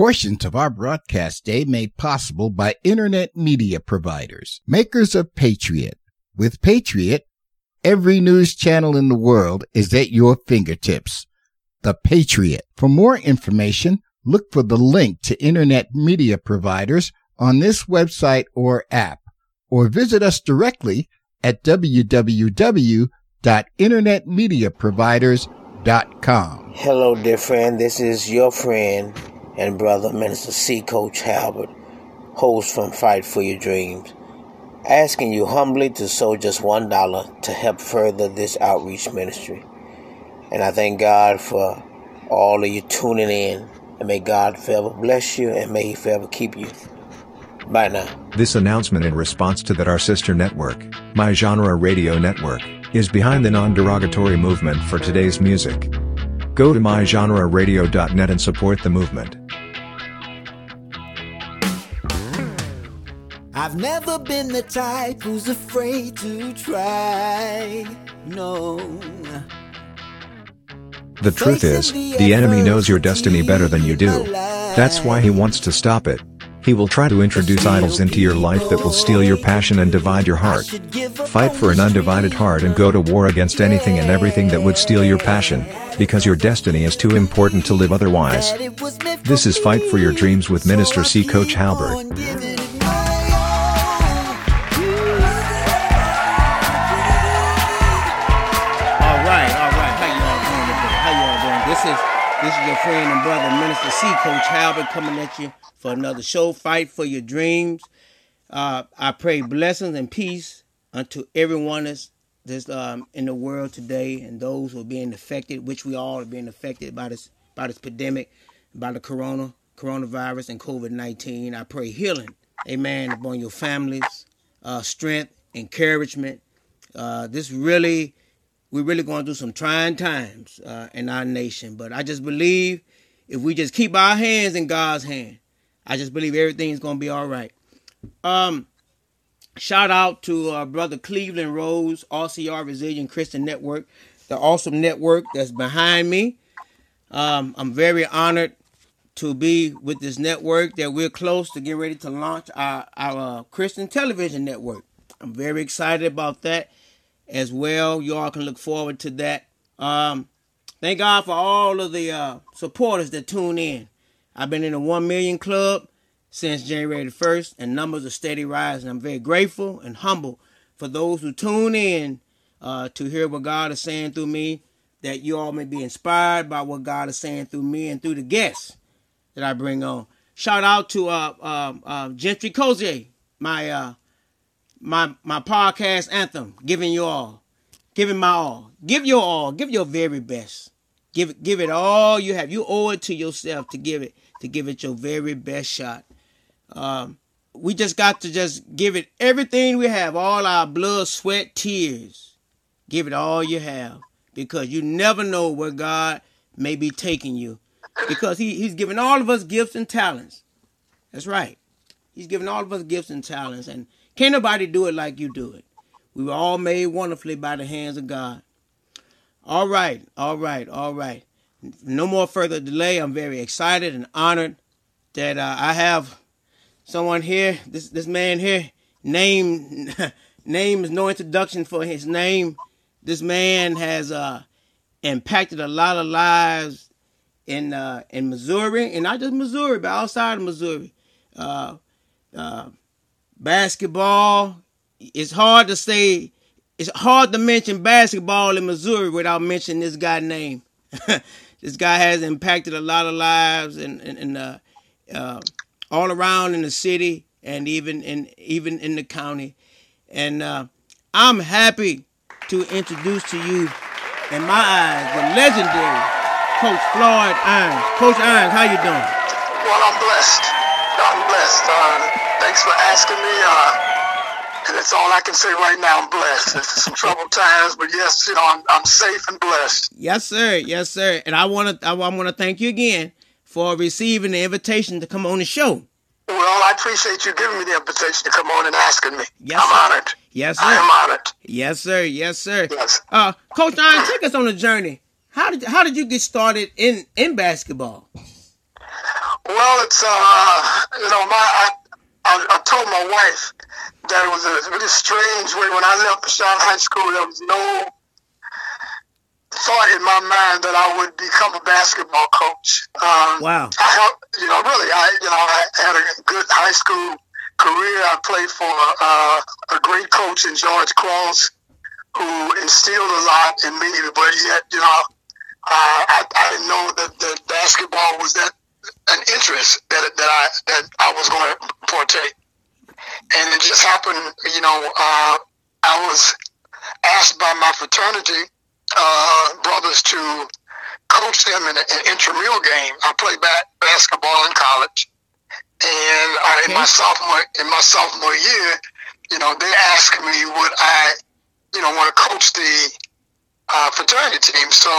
Portions of our broadcast day made possible by internet media providers, makers of Patriot. With Patriot, every news channel in the world is at your fingertips. The Patriot. For more information, look for the link to internet media providers on this website or app, or visit us directly at www.internetmediaproviders.com. Hello, dear friend. This is your friend and brother, Minister C. Coach Halbert, host from Fight for Your Dreams, asking you humbly to sow just one dollar to help further this outreach ministry. And I thank God for all of you tuning in. And may God forever bless you and may He forever keep you. Bye now. This announcement in response to that our sister network, My Genre Radio Network, is behind the non-derogatory movement for today's music. Go to mygenreradio.net and support the movement. I've never been the type who's afraid to try. No. The truth is, the enemy knows your destiny better than you do. That's why he wants to stop it. He will try to introduce idols into your life that will steal your passion and divide your heart. Fight for an undivided heart and go to war against anything and everything that would steal your passion, because your destiny is too important to live otherwise. This is Fight for Your Dreams with Minister C. Coach Halbert. Friend and brother, Minister C. Coach Halbert, coming at you for another show, Fight for Your Dreams. Uh, I pray blessings and peace unto everyone that's, that's um, in the world today and those who are being affected, which we all are being affected by this by this pandemic, by the corona coronavirus and COVID nineteen. I pray healing, Amen, upon your families, uh, strength, encouragement. Uh, this really we're really going through some trying times uh, in our nation. But I just believe if we just keep our hands in God's hand, I just believe everything's going to be all right. Um, shout out to uh, brother Cleveland Rose, RCR Resilient Christian Network, the awesome network that's behind me. Um, I'm very honored to be with this network that we're close to getting ready to launch our, our uh, Christian television network. I'm very excited about that as well. You all can look forward to that. Um, thank God for all of the uh, supporters that tune in. I've been in the 1 million club since January the 1st, and numbers are steady rising. I'm very grateful and humble for those who tune in uh, to hear what God is saying through me, that you all may be inspired by what God is saying through me and through the guests that I bring on. Shout out to uh, uh, uh, Gentry Cozier, my uh, my my podcast anthem, giving you all, giving my all, give your all, give your very best, give give it all you have. You owe it to yourself to give it, to give it your very best shot. Um, we just got to just give it everything we have, all our blood, sweat, tears. Give it all you have, because you never know where God may be taking you, because He He's given all of us gifts and talents. That's right. He's given all of us gifts and talents, and can't nobody do it like you do it. We were all made wonderfully by the hands of God. All right, all right, all right. No more further delay. I'm very excited and honored that uh, I have someone here. This this man here. Name name is no introduction for his name. This man has uh, impacted a lot of lives in uh, in Missouri, and not just Missouri, but outside of Missouri. Uh, uh, basketball. It's hard to say. It's hard to mention basketball in Missouri without mentioning this guy's name. this guy has impacted a lot of lives and and, and uh, uh, all around in the city and even in even in the county. And uh, I'm happy to introduce to you, in my eyes, the legendary Coach Floyd Irons. Coach Irons, how you doing? Well, I'm blessed. I'm blessed. Thanks for asking me. Uh, and that's all I can say right now. I'm blessed. It's some troubled times, but yes, you know, I'm, I'm safe and blessed. Yes, sir. Yes, sir. And I want to I want to thank you again for receiving the invitation to come on the show. Well, I appreciate you giving me the invitation to come on and asking me. Yes, I'm honored. Yes, sir. I am honored. Yes, sir. Yes, sir. Yes. Uh, Coach Irons, take us on a journey. How did how did you get started in in basketball? Well, it's uh, you know, my I, I, I told my wife that it was a really strange way when I left Vashon High School. There was no thought in my mind that I would become a basketball coach. Um, Wow. I helped, you know, really, I, you know, I had a good high school career. I played for uh, a great coach in George Cross, who instilled a lot in me. But yet, you know, uh, I, I didn't know that, that basketball was that an interest that that I that I was going to partake. And it just happened, you know, uh, I was asked by my fraternity uh, brothers to coach them in an intramural game. I played ba- basketball in college, and uh, in my sophomore in my sophomore year, you know, they asked me would I, you know, want to coach the uh, fraternity team. So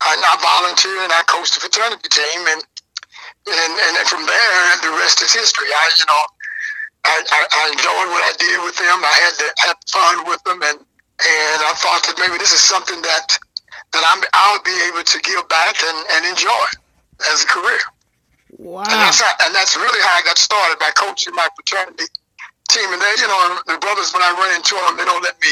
I, I volunteered and I coached the fraternity team, and and and from there, the rest is history. I, you know. I, I, I enjoyed what I did with them. I had to have fun with them, and and I thought that maybe this is something that that I'm I'll be able to give back and, and enjoy as a career. Wow. And that's how, and that's really how I got started by coaching my fraternity team. And they, you know, the brothers when I run into them, they don't let me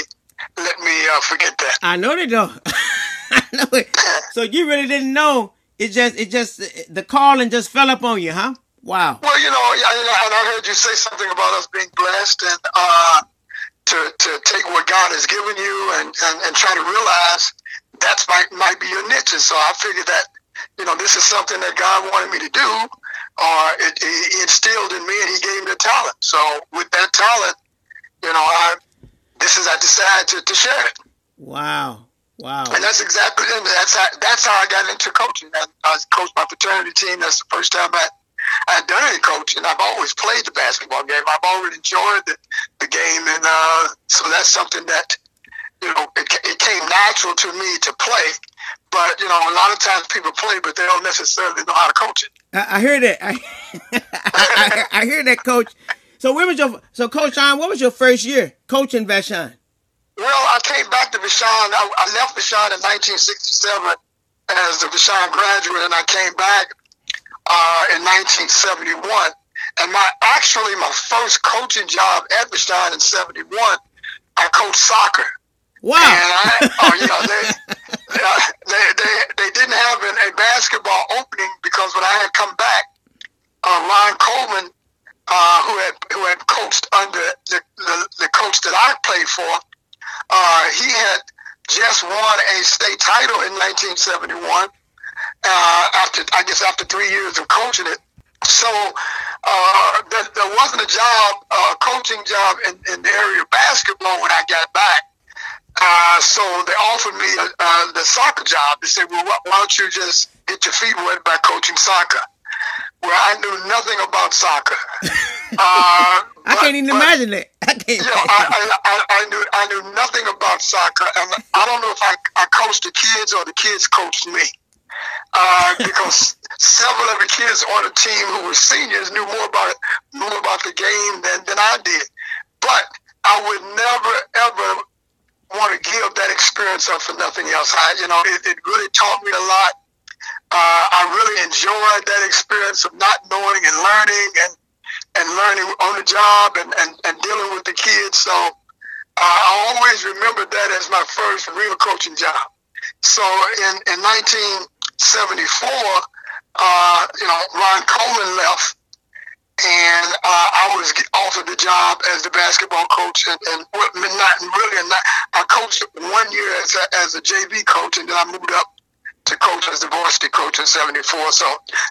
let me uh, forget that. I know they don't. I know it. So you really didn't know. It just, it just, the calling just fell up on you, huh? Wow. Well, you know, I, and I heard you say something about us being blessed and uh, to to take what God has given you and, and, and try to realize that's might might be your niche. And so I figured that you know this is something that God wanted me to do, or it, He instilled in me, and He gave me the talent. So with that talent, you know, I this is I decided to, to share it. Wow. Wow. And that's exactly it. That's how, that's how I got into coaching. I, I coached my fraternity team. That's the first time I I'd done any coaching. I've always played the basketball game. I've already enjoyed the, the game, and uh, so that's something that you know it, it came natural to me to play. But you know, a lot of times people play, but they don't necessarily know how to coach it. I, I hear that. I, I, I, hear that, Coach. So where was your so Coach Sean? What was your first year coaching Vashon? Well, I came back to Vashon. I, I left Vashon in 1967 as a Vashon graduate, and I came back uh, in 1971. And my actually my first coaching job at Vashon in '71, I coached soccer. Wow. And I, oh, you know, they, uh, they, they, they didn't have an, a basketball opening because when I had come back, uh, Ron Coleman, uh, who had who had coached under the, the, the coach that I played for, uh, he had just won a state title in 1971. Uh, after I guess after three years of coaching it, so uh, there, there wasn't a job, uh, coaching job in, in the area of basketball when I got back. Uh, so they offered me uh, the soccer job. They said, "Well, why don't you just get your feet wet by coaching soccer?" Well, I knew nothing about soccer. Uh, I but- can't even but- imagine it. I can't. I, I, I, I knew I knew nothing about soccer, and I don't know if I, I coached the kids or the kids coached me, uh, because several of the kids on the team who were seniors knew more about more about the game than, than I did. But I would never ever want to give that experience up for nothing else. I, you know, it, it really taught me a lot. Uh, I really enjoyed that experience of not knowing and learning and and learning on the job and, and, and dealing with the kids. So uh, I always remember that as my first real coaching job. So in, in 1974, uh, you know, Ron Coleman left and uh, I was offered the job as the basketball coach, and, and not really. Not, I coached one year as a, as a JV coach, and then I moved up to coach as the varsity coach in '74. So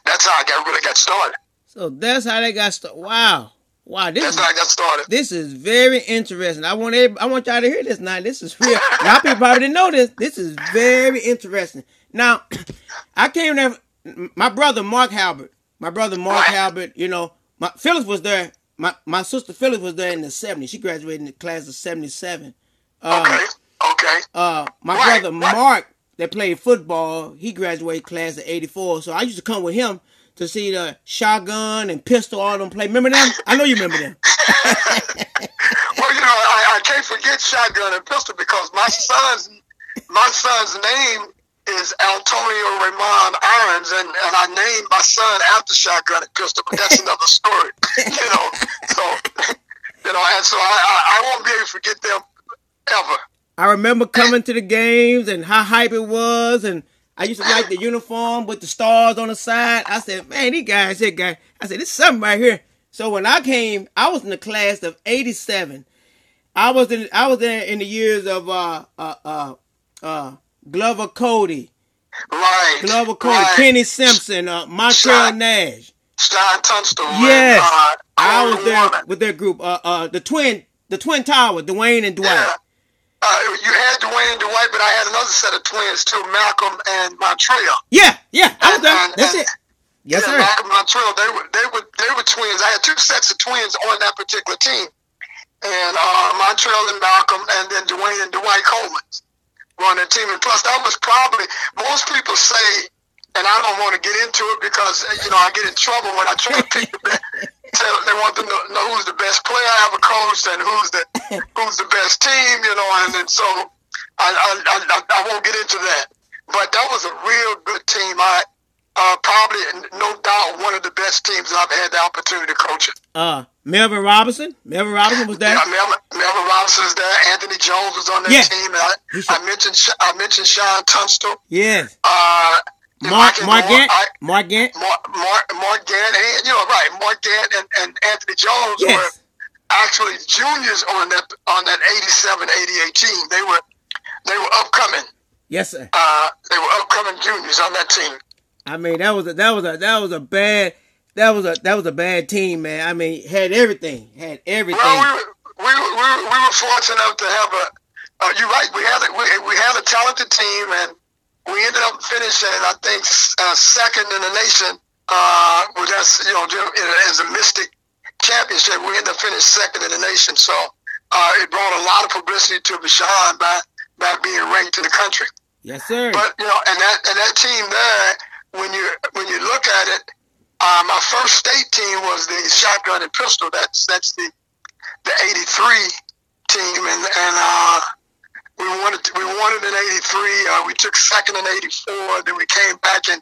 that's how I got really got started. So that's how they got started. Wow. Wow. This That's is how I got started. this is very interesting. I want I want y'all to hear this now. This is real. Y'all people probably didn't know this. This is very interesting. Now, I came there. My brother Mark Halbert. My brother Mark Right. Halbert. You know, my Phyllis was there. My my sister Phyllis was there in the '70s. She graduated in the class of '77. Uh, Okay, okay, uh, my Right, brother. Mark that played football, he graduated class of '84. So I used to come with him to see the shotgun and pistol all them play. Remember them? I know you remember them. well, you know, I, I can't forget shotgun and pistol because my son's my son's name is Antonio Raymond Irons, and, and I named my son after shotgun and pistol, but that's another story, you know. So, you know, and so I, I, I won't be able to forget them ever. I remember coming to the games and how hype it was, and I used to like the uniform with the stars on the side. I said, man, these guys here, guy. I said, this something right here. So when I came, I was in the class of '87. I was in I was there in the years of uh uh uh uh Glover Cody, Right. Glover Cody, right. Kenny Simpson, uh, Montreal. Nash. Stein Tunstall. Yes, uh, I was there Woman. with their group. Uh, uh, the twin, the twin tower, Dwayne and Dwight. Yeah. Uh, you had Dwayne and Dwight, but I had another set of twins too, Malcolm and Montreal. Yeah, yeah, I was there. And- That's and- it. Yes, yeah, sir. Malcolm and Montreal, they were they were they were twins. I had two sets of twins on that particular team, and uh, Montreal and Malcolm, and then Dwayne and Dwight Coleman were on that team. And plus, that was probably most people say, and I don't want to get into it because you know I get in trouble when I try to pick the best. Tell, they want to know, who's the best player I ever coached and who's the who's the best team, you know. And, and so I, I, I, I won't get into that. But that was a real good team. I uh, probably, no doubt, one of the best teams I've had the opportunity to coach it. Uh, Melvin Robinson. Melvin Robinson was there. Yeah, Melvin, Melvin Robinson's there. Anthony Jones was on that Yeah. team. I, I mentioned I mentioned Sean Tunstall. Yes. Uh, Mark Mark Gant. I- Mark Gant. Mark, Mark, Mark Gant, and, you know, right, Mark Gant and, and Anthony Jones were actually juniors on that on that 87, 88 team. They were they were upcoming. Yes, sir. Uh, they were upcoming juniors on that team. I mean, that was a that was a that was a bad that was a that was a bad team, man. I mean, had everything, had everything. Well, we were, we were, we were, we were fortunate enough to have a. Uh, you're right. We had a, we, we had a talented team, and we ended up finishing, I think, uh, second in the nation. Uh, with us, you know, as a Mystic Championship, we ended up finishing second in the nation. So uh, it brought a lot of publicity to Vashon by by being ranked in the country. yes, sir. But you know, and that and that team there, when you when you look at it, uh, my first state team was the shotgun and pistol. That's that's the the '83 team, and and uh, we wanted we wanted in '83. Uh, we took second in '84. Then we came back in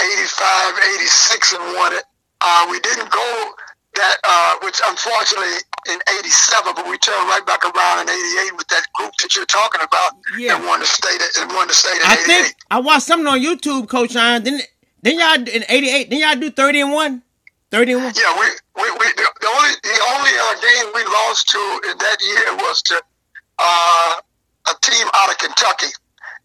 '85, '86, and won it. Uh, we didn't go that, uh, which unfortunately in '87, but we turned right back around in '88 with that group that you're talking about. Yeah. and won the state and won the state in I '88. think I watched something on YouTube, Coach Iron. Didn't didn't y'all in '88? Didn't y'all do thirty and one? Thirty and one. Yeah, we, we, we the, the only the only uh, game we lost to in that year was to uh, a team out of Kentucky.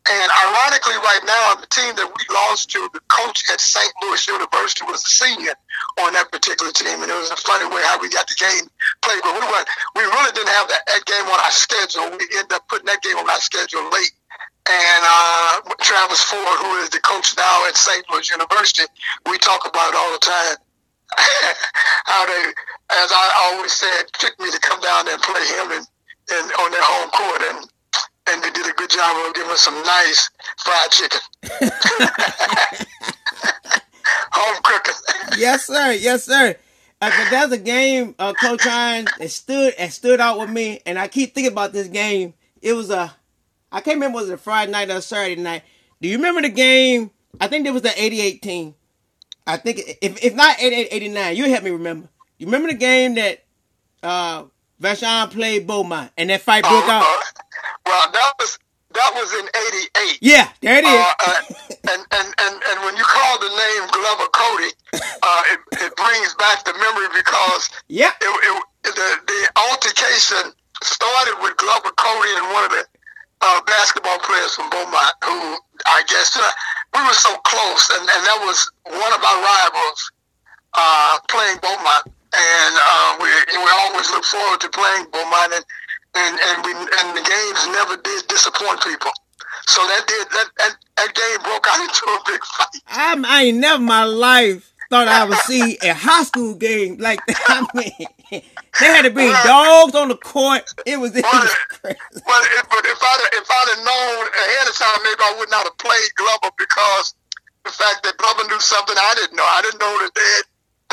And ironically, right now, the team that we lost to, the coach at St. Louis University was a senior on that particular team, and it was a funny way how we got the game played. But we went, we really didn't have that, that game on our schedule. We ended up putting that game on our schedule late. And uh, Travis Ford, who is the coach now at St. Louis University, we talk about it all the time. how they, as I always said, tricked me to come down there and play him and, and on their home court, and and they did a good job of giving us some nice fried chicken, home cooking. Yes, sir. Yes, sir. Uh, but that's a game, uh, Coach Iron, that stood that stood out with me, and I keep thinking about this game. It was a, I can't remember was it a Friday night or Saturday night. Do you remember the game? I think it was the '88 team. I think if if not 88, 89, you help me remember. You remember the game that uh Vashon played Beaumont and that fight broke out? Uh, well, that was that was in '88. Yeah, there it is. Uh, uh, and, and, and, and when you call the name Glover Cody, uh, it, it brings back the memory because yeah, it, it, the, the altercation started with Glover Cody and one of the uh, basketball players from Beaumont, who I guess uh, we were so close, and, and that was one of our rivals uh, playing Beaumont, and uh, we we always look forward to playing Beaumont, and and and we and the games never did disappoint people. So that did that that, that game broke out into a big fight. I, I ain't never in my life thought I would see a high school game like that. I mean, they had to bring dogs on the court. It was, it was crazy. But if, but if I'd if I'd have known ahead of time, maybe I would not have played Glover because the fact that Glover knew something I didn't know. I didn't know that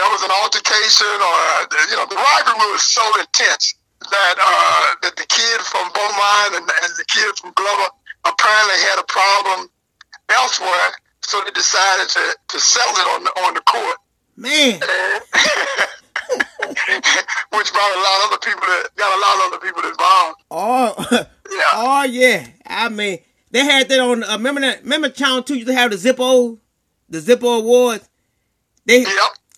there was an altercation or uh, you know the rivalry was so intense that uh, that the kid from Beaumont and, and the kid from Glover apparently had a problem elsewhere, so they decided to, to settle it on the on the court. Man. Which brought a lot of other people that got a lot of other people involved. Oh, Yeah. oh yeah. I mean, they had that on. Uh, remember that? Remember Channel Two used to have the Zippo, the Zippo Awards. They Yep.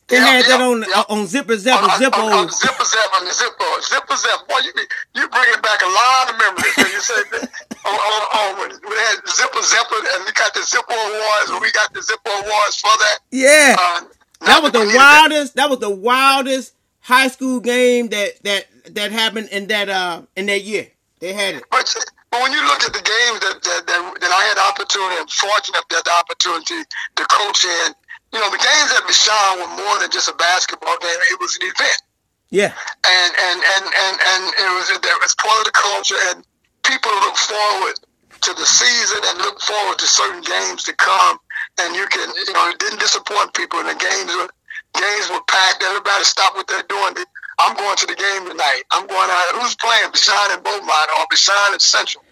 They Yep, had that on yep. on Zipper Zap on, Zippo. on, on Zipper Zap on the Zippo. Zipper Zap. Boy, you, you bringing back a lot of memories. When you said that, on, on, on, when we had Zipper Zipper and we got the Zippo Awards and we got the Zippo Awards for that. yeah, Uh, that was the wildest. That was the wildest high school game that that that happened in that uh in that year. They had it. But, but when you look at the games that, that, that, that I had the opportunity and fortunate to have the opportunity to coach in, you know, the games at Vashon were more than just a basketball game. It was an event. Yeah, and and and and, and it was it was part of the culture and people look forward to the season and look forward to certain games to come. And you can you know it didn't disappoint people and the games were games were packed. Everybody stopped what they're doing. I'm going to the game tonight. I'm going out. Who's playing? Vashon and Beaumont or Vashon and Central.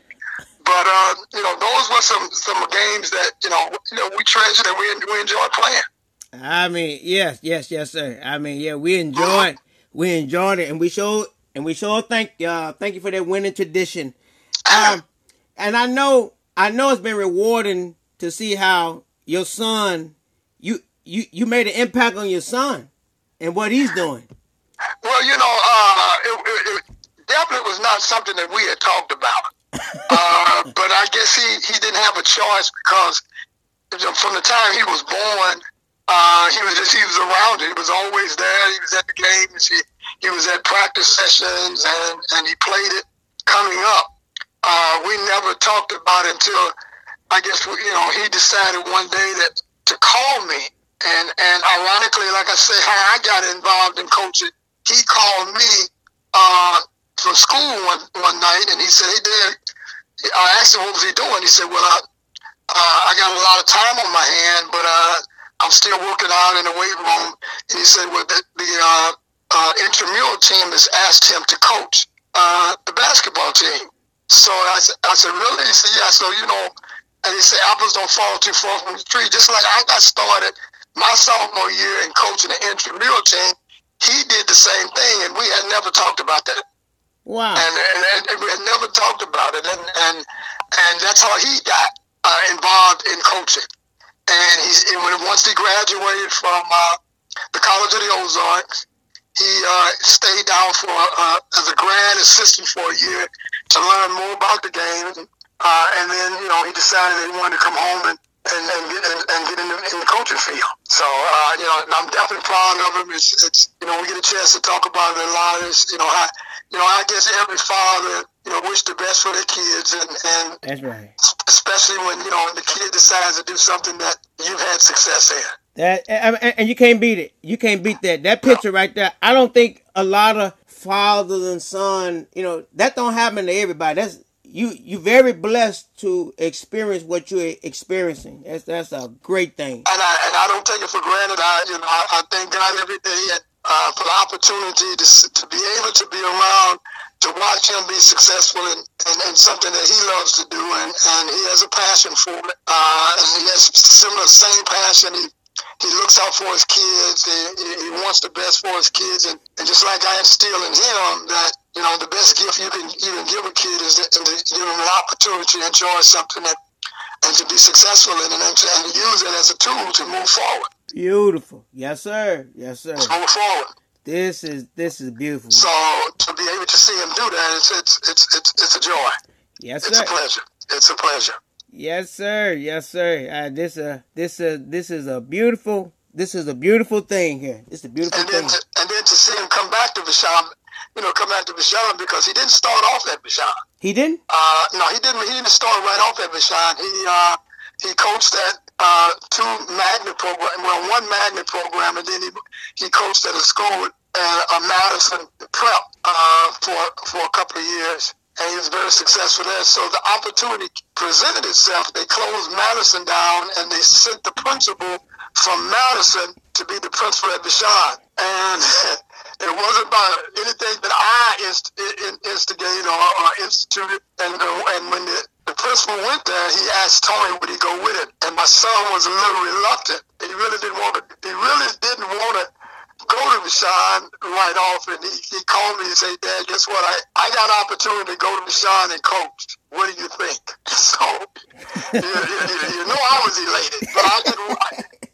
But uh, you know those were some some games that you know you know we treasured and we, we enjoyed playing I mean, yes, yes, yes, sir. I mean, yeah, we enjoyed, we enjoyed it, and we showed, and we sure thank, uh, thank you for that winning tradition. Um, and I know, I know it's been rewarding to see how your son, you, you, you made an impact on your son and what he's doing. Well, you know, uh, it, it, it definitely was not something that we had talked about. Uh, but I guess he, he didn't have a choice because from the time he was born, uh, he was just he was around. He was always there. He was at the games. He he was at practice sessions and and he played it coming up. Uh, we never talked about it until I guess you know he decided one day that to call me. And and ironically, like I said, how I got involved in coaching, he called me uh, from school one one night, and he said, "Hey, Dad," I asked him what was he doing. He said, "Well, I, uh, I got a lot of time on my hand, but uh, I'm still working out in the weight room." And he said, "Well, the, the uh, uh, intramural team has asked him to coach uh, the basketball team." So I said, "I said, really?" He said, "Yeah." So you know, and he said, "Apples don't fall too far from the tree." Just like I got started my sophomore year in coaching the intramural team, he did the same thing, and we had never talked about that Wow. and, and, and we had never talked about it, and and, and that's how he got uh, involved in coaching. And he's and when once he graduated from uh, the College of the Ozarks, he uh, stayed down for uh, as a grad assistant for a year to learn more about the game. Uh, and then you know he decided that he wanted to come home and. And, and get and, and get in the, in the coaching field. So uh, you know, I'm definitely proud of him. It's, it's you know we get a chance to talk about it a lot. It's, you know, I, you know, I guess every father, you know, wish the best for their kids, and, and That's right. especially when you know the kid decides to do something that you've had success in. That and, and- and you can't beat it. You can't beat that. That picture right there. I don't think a lot of fathers and son, you know, that don't happen to everybody. That's you. You very blessed to experience what you're experiencing. That's that's a great thing. And I and I don't take it for granted. I you know I, I thank God every day uh, for the opportunity to to be able to be around to watch him be successful in, in, in something that he loves to do, and, and he has a passion for it. Uh, and he has similar same passion. He he looks out for his kids. He, he- wants the best for his kids, and, and just like I instill in him that you know the best gift you can you can give a kid is to, to give him an opportunity to enjoy something that and to be successful in it and to, and use it as a tool to move forward. Beautiful. Yes, sir. Yes, sir. To move forward. This is this is beautiful. So to be able to see him do that, it's it's it's it's, it's a joy. Yes, It's sir. a pleasure. It's a pleasure. Yes, sir. Yes, sir. Uh, this uh this uh this is a beautiful this is a beautiful thing here. It's a beautiful And thing. to, and then to see him come back to Vashon, you know, come back to Vashon because he didn't start off at Vashon. He didn't. Uh, no, he didn't. He didn't start right off at Vashon. He uh, he coached at uh, two magnet program, well, one magnet program, and then he he coached at a school uh, a Madison Prep uh, for for a couple of years, and he was very successful there. So the opportunity presented itself. They closed Madison down, and they sent the principal from Madison to be the principal at Vashon, and. It wasn't about anything that I inst- instigated or, or instituted. And, and when the, the principal went there, he asked Tony would he go with it, and my son was a little reluctant. He really didn't want to. He really didn't want to go to Vashon right off, and he, he called me and said, "Dad, guess what? I, I got an opportunity to go to Vashon and coach. What do you think?" So, you, you, you know, I was elated, but I didn't. I,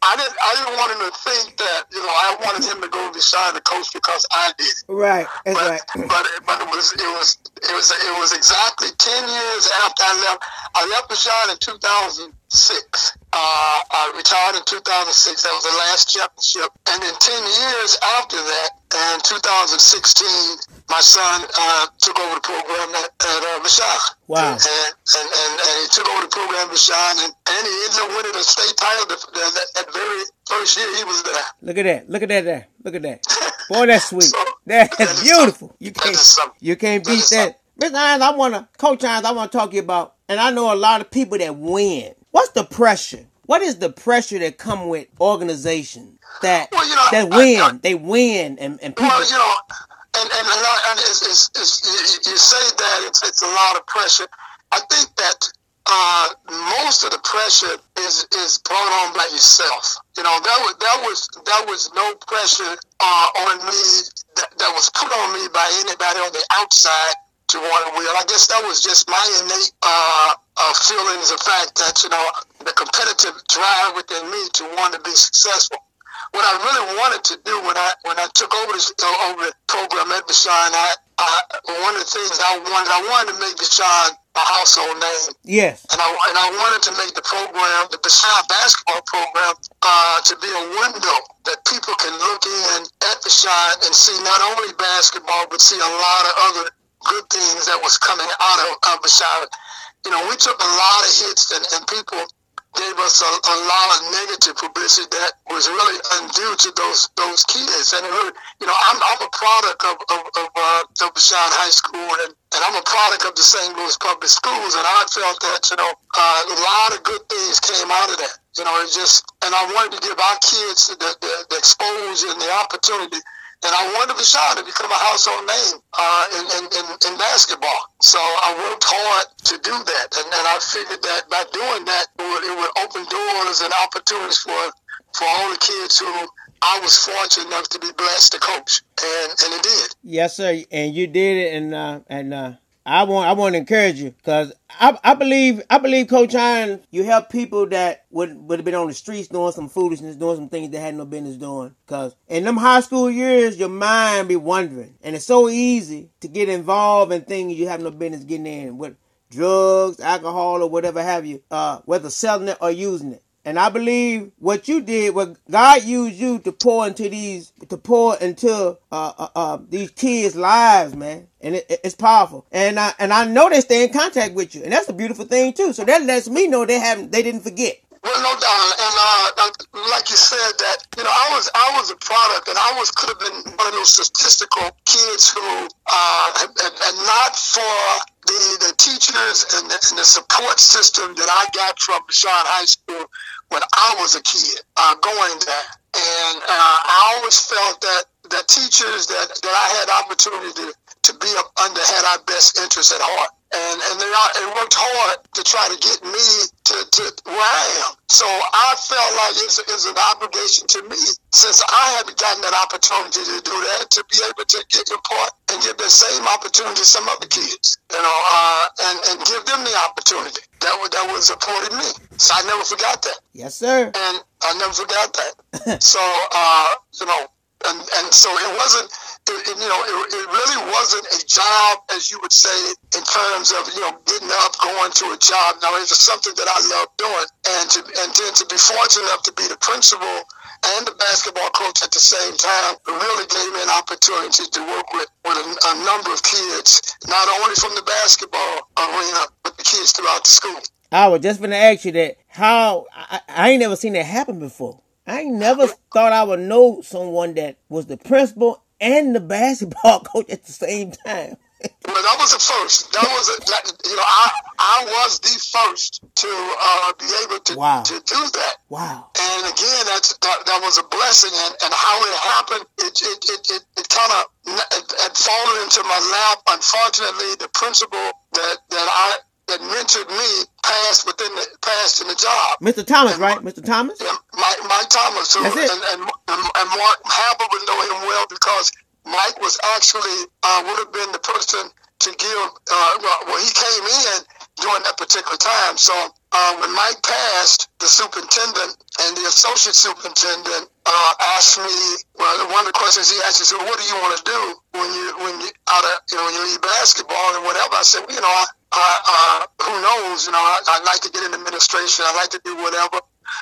I didn't. I didn't want him to think that you know I wanted him to go to Vashon to coach because I did. Right. That's but, right. But but it was it was it was it was exactly ten years after I left. I left Vashon in 2006. Uh, I retired in 2006. That was the last championship. And then 10 years after that, in 2016, my son uh, took over the program at, at uh, Vashon. Wow. And, and, and, and he took over the program at Vashon, and, and he ended up winning a state title the, the, that, that very first year he was there. Look at that. Look at that there. Look at that. Boy, that's sweet. So, That's that beautiful. You can't you can't beat that. Mr. Irons, I wanna Coach Irons, I wanna talk to you about and I know a lot of people that win. What's the pressure? What is the pressure that come with organizations that Well, you know, that I- win? I- they win and, and people Well, you know, and and, and, I- and it's, it's, it's, you, you say that it's, it's a lot of pressure. I think that uh, most of the pressure is is brought on by yourself. You know, that was that was that was no pressure uh, on me that, that was put on me by anybody on the outside to want to win. I guess that was just my innate uh, uh, feelings, the fact that you know the competitive drive within me to want to be successful what I really wanted to do when I when I took over this uh, over the program at Vashon, I, I one of the things I wanted I wanted to make Vashon a household name, Yes. and I and I wanted to make the program, the Vashon basketball program, uh, to be a window that people can look in at Vashon and see not only basketball but see a lot of other good things that was coming out of, of. You know, we took a lot of hits and, and people gave us a, a lot of negative publicity that was really undue to those those kids. And really, you know, I'm, I'm a product of of, of, uh, Vashon High School, and, and I'm a product of the St. Louis Public Schools, and I felt that you know uh, a lot of good things came out of that. You know, it just, and I wanted to give our kids the, the, the exposure and the opportunity. And I wanted to be Vashon to become a household name uh, in, in, in, in basketball. So I worked hard to do that. And, and I figured that by doing that, it would, it would open doors and opportunities for, for all the kids who I was fortunate enough to be blessed to coach. And, and it did. Yes, sir, and you did it, and uh, and uh, I want I want to encourage you because I, I believe I believe Coach Iron, you help people that would would have been on the streets doing some foolishness, doing some things they had no business doing. Because in them high school years, your mind be wondering, and it's so easy to get involved in things you have no business getting in with drugs, alcohol, or whatever have you, uh, whether selling it or using it. And I believe what you did, what God used you to pour into these, to pour into uh, uh, uh, these kids' lives, man. And it, it- it's powerful. And I and I know they stay in contact with you, and that's a beautiful thing too. So that lets me know they haven't, they didn't forget. Well, no doubt, and uh, like you said, that you know, I was I was a product, and I was could have been one of those statistical kids who, uh, and, and not for the the teachers and the, and the support system that I got from Vashon High School when I was a kid uh, going there, and uh, I always felt that the teachers that that I had opportunity to to be up under had our best interests at heart. And and they, worked hard to try to get me to, to where I am. So I felt like it's, it's an obligation to me, since I haven't gotten that opportunity to do that, to be able to get your part and give the same opportunity to some other kids, you know, uh, and, and give them the opportunity that was, that was supported me. So I never forgot that Yes, sir. and I never forgot that. so uh, you know, and and so it wasn't. It, it, you know, it, it really wasn't a job, as you would say, in terms of you know getting up, going to a job. Now it was something that I loved doing, and to and then to be fortunate enough to be the principal and the basketball coach at the same time really gave me an opportunity to work with with a, a number of kids, not only from the basketball arena, but the kids throughout the school. I was just gonna ask you that. How I, I ain't never seen that happen before. I ain't never thought I would know someone that was the principal and the basketball coach at the same time. Well, that was the first. That was a, that, you know, I I was the first to uh, be able to Wow. to do that. Wow. And again, that's that, that was a blessing, and, and how it happened, it it it, it, it kind of had fallen into my lap. Unfortunately, the principal that that I that mentored me passed within the passed in the job. Mr. Thomas, right? Mr. Thomas? Mike, Mike Thomas, who, That's it. And, and, and Mark Halbert would know him well because Mike was actually uh, would have been the person to give. Uh, well, well, he came in during that particular time. So uh, when Mike passed, the superintendent and the associate superintendent uh, asked me. Well, one of the questions he asked me, "So, what do you want to do when you when you out of you know when you leave basketball and whatever?" I said, well, "You know, I, I, uh, who knows? You know, I, I'd like to get in administration. I'd like to do whatever."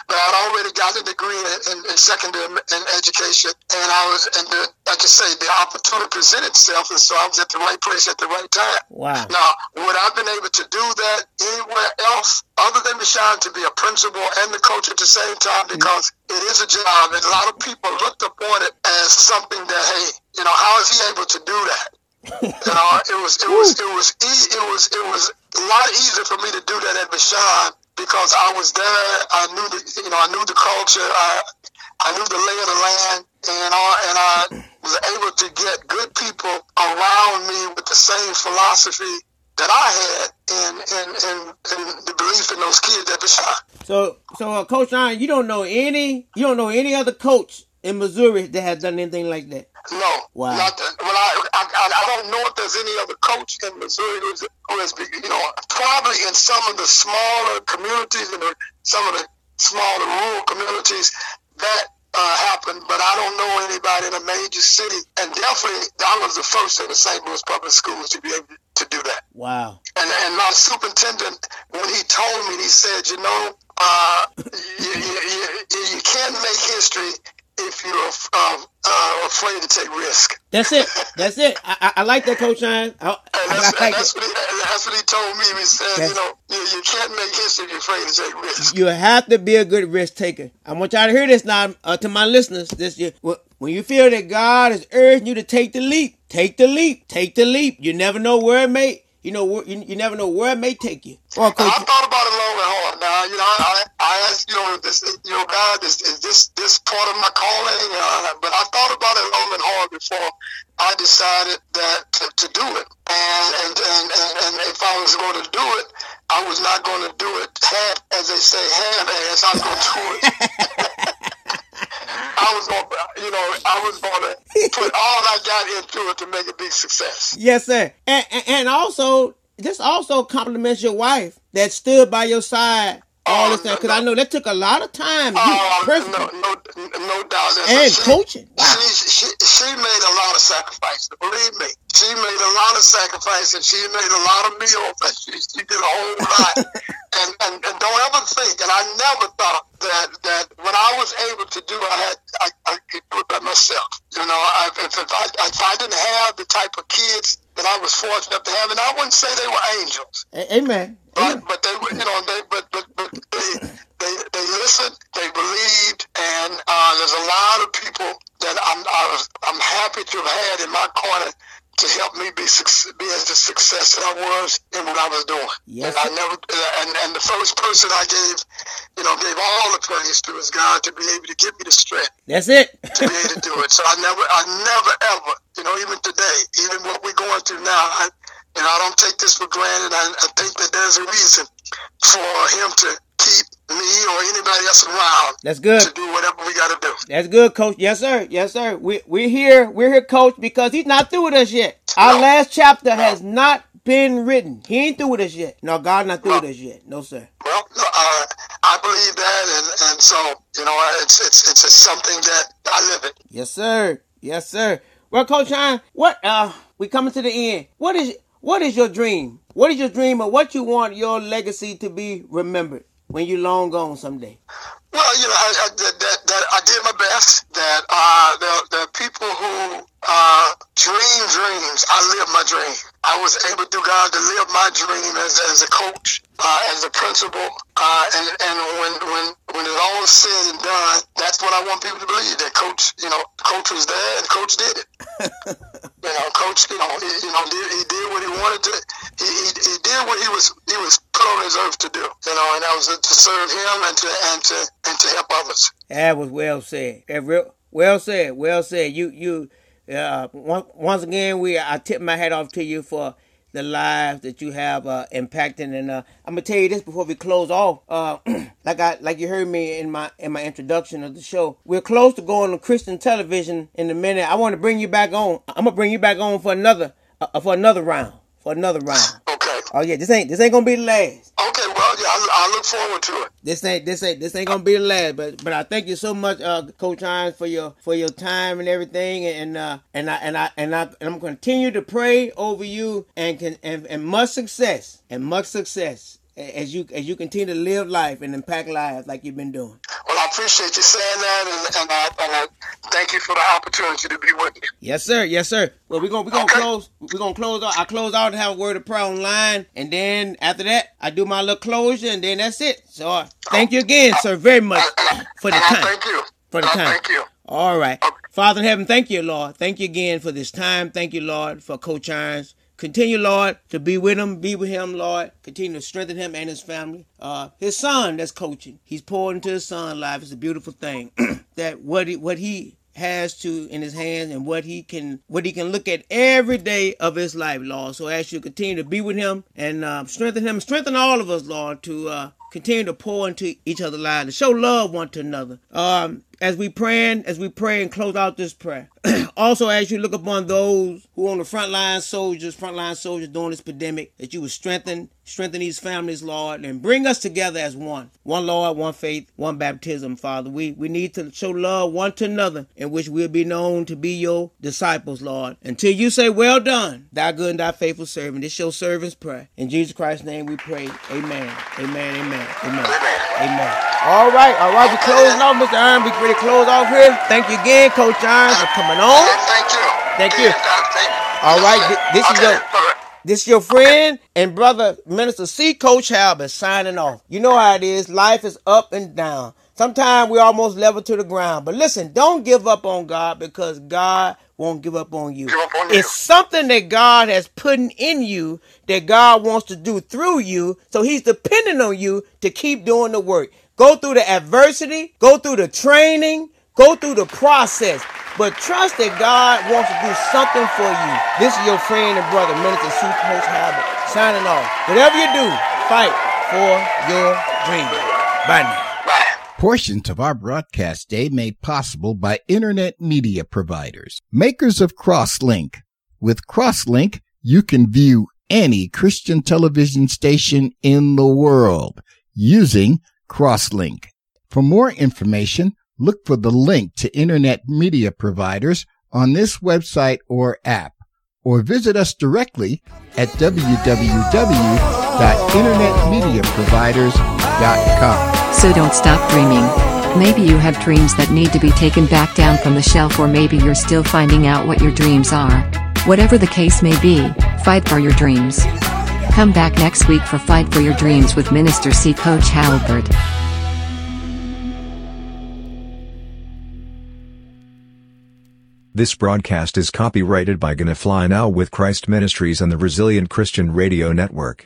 But I'd already got a degree in, in, in secondary in education, and I was, and the, like I say, the opportunity presented itself, and so I was at the right place at the right time. Wow. Now, would I've been able to do that anywhere else other than Vashon to be a principal and the coach at the same time? Because it is a job, and a lot of people looked upon it as something that, hey, you know, how is he able to do that? Know, it was it was it was e- it was it was a lot easier for me to do that at Vashon because I was there. I knew the you know I knew the culture. I I knew the lay of the land, and I, and I was able to get good people around me with the same philosophy that I had and and and, and the belief in those kids at Vashon. So, so uh, Coach Ryan, you don't know any, you don't know any other coach in Missouri that has done anything like that. No, Wow. not that. Well, I, I I I don't know if there's any other coach in Missouri who's who has been, you know probably in some of the smaller communities and some of the smaller rural communities that uh, happened, but I don't know anybody in a major city, and definitely I was the first in the St. Louis public schools to be able to do that. Wow. And, and my superintendent, when he told me, he said, you know, uh, you, you, you, you can't make history if you're uh, uh, afraid to take risk. That's it. That's it. I, I, like that, Coach Ryan. I, And that's, I and like that's, what he, that's what he told me. He said, That's- you know, you, you can't make history if you're afraid to take risk. You have to be a good risk taker. I want y'all to hear this now uh, to my listeners. This year, when you feel that God is urging you to take the leap, take the leap, take the leap. You never know where it may. You know, where- you, you never know where it may take you. Well, I Coach, thought about it long and hard. Now, you know, I, I asked, you know, this, you know, God, is, is this this part of my calling? Uh, but I thought about it long and hard before I decided that to, to do it. And and, and and and if I was going to do it, I was not going to do it half, as they say, half-ass. I was going to do it. I was going, to you know, I was going to put all I got into it to make it big success. yes, sir. And, and, and also, this also compliments your wife that stood by your side all oh, this time. Because I know that took a lot of time. Oh, personally. no, no, no doubt. And she, coaching. Wow. She, she, she made a lot of sacrifices. Believe me, she made a lot of sacrifices. She made a lot of meals. and She, she did a whole lot. and, and and don't ever think. And I never thought that that when I was able to do, I had I, I could do it by myself. You know, I, if, if I if I didn't have the type of kids that I was fortunate to have, and I wouldn't say they were angels. Amen. But but they were you know they but but, but they, they they listened they believed and uh, there's a lot of people that I'm I was, I'm happy to have had in my corner to help me be as the success that I was in what I was doing. Yes, and I never and and the first person I gave you know gave all the praise to is God to be able to give me the strength That's it. to be able to do it. So I never, I never ever, you know, even today, even what we're going through now, I, you know, I don't take this for granted. I, I think that there's a reason for him to me or anybody else around That's good. to do whatever we got to do. That's good, Coach. Yes, sir. Yes, sir. We we're here. We're here, Coach, because he's not through with us yet. Our No. last chapter has not been written. He ain't through with us yet. No, God not through with us yet. No, sir. Well, no, uh, I believe that, and, and so you know, it's it's it's something that I live it. Yes, sir. Yes, sir. Well, Coach Ryan, what uh we coming to the end. What is what is your dream? What is your dream of what you want your legacy to be remembered when you long gone someday? Well, you know, I, I, that, that, that I did my best. That uh, there are people who uh, dream dreams. I live my dream. I was able through God to live my dream as, as a coach, uh, as a principal, uh, and and when when when it's all said and done, that's what I want people to believe. That coach, you know, coach was there and coach did it. you know, coach, you know, he, you know, did, he did what he wanted to. He, he, he did what he was he was put on his earth to do. You know, and that was to serve him and to and to and to help others. That was well said. Well said. Well said. You you uh once again we I tip my hat off to you for the lives that you have uh, impacting. And uh, I'm gonna tell you this before we close off. Uh, like I like you heard me in my in my introduction of the show. We're close to going on Christian television in a minute. I want to bring you back on. I'm gonna bring you back on for another uh, for another round. For another round. Okay. Oh yeah, this ain't this ain't gonna be the last. Okay. Well, yeah, I, I look forward to it. This ain't this ain't this ain't gonna be the last, but but I thank you so much, uh, Coach Irons, for your for your time and everything, and uh, and I and I and I and I'm gonna continue to pray over you and can and, and much success and much success as you as you continue to live life and impact lives like you've been doing. Well, I appreciate you saying that, and, and, I, and I thank you for the opportunity to be with you. Yes, sir. Yes, sir. Well, we're gonna we're gonna Okay. close. We're gonna close out. I close out and have a word of prayer online, and then after that, I do my little closure, and then that's it. So, uh, thank you again, sir, very much uh, for the I time. thank you. For the I time. Thank you. All right. Father in heaven, thank you, Lord. Thank you again for this time. Thank you, Lord, for Coach Irons. Continue, Lord, to be with him, be with him, Lord. Continue to strengthen him and his family. Uh, his son that's coaching. He's pouring into his son life. It's a beautiful thing. that what he, what he has to in his hands and what he can what he can look at every day of his life, Lord. So as you continue to be with him and uh, strengthen him, strengthen all of us, Lord, to uh, continue to pour into each other's lives, to show love one to another. Um, as we praying, as we pray and close out this prayer. also, as you look upon those who on the front line soldiers, frontline soldiers during this pandemic, that you would strengthen, strengthen these families, Lord, and bring us together as one. One Lord, one faith, one baptism, Father. We we need to show love one to another, in which we'll be known to be your disciples, Lord. Until you say, Well done, thy good and thy faithful servant. This your servant's prayer. In Jesus Christ's name we pray. Amen. Amen. Amen. Amen. Amen. All right, all right, we closing off, Mr. Iron. We ready to close off here. Thank you again, Coach Irons, for coming on. Thank you. Thank you. Yeah, thank you. All right, this is your- all right. This is your friend and brother, Minister C. Coach Halbert, signing off. You know how it is. Life is up and down. Sometimes we almost level to the ground. But listen, don't give up on God because God won't give up on you. Up on you. it's something that God has put in you that God wants to do through you. So he's depending on you to keep doing the work. Go through the adversity, go through the training, go through the process. But trust that God wants to do something for you. This is your friend and brother, Minister C. Coach Halbert, signing off. Whatever you do, fight for your dream. Bye now. Portions of our broadcast day made possible by internet media providers, makers of Crosslink. With Crosslink, you can view any Christian television station in the world using Crosslink. For more information, look for the link to internet media providers on this website or app, or visit us directly at www.internetmediaproviders.com. So don't stop dreaming. Maybe you have dreams that need to be taken back down from the shelf, or maybe you're still finding out what your dreams are. Whatever the case may be, fight for your dreams. Come back next week for Fight for Your Dreams with Minister C. Coach Halbert. This broadcast is copyrighted by Gonna Fly Now with Christ Ministries and the Resilient Christian Radio Network.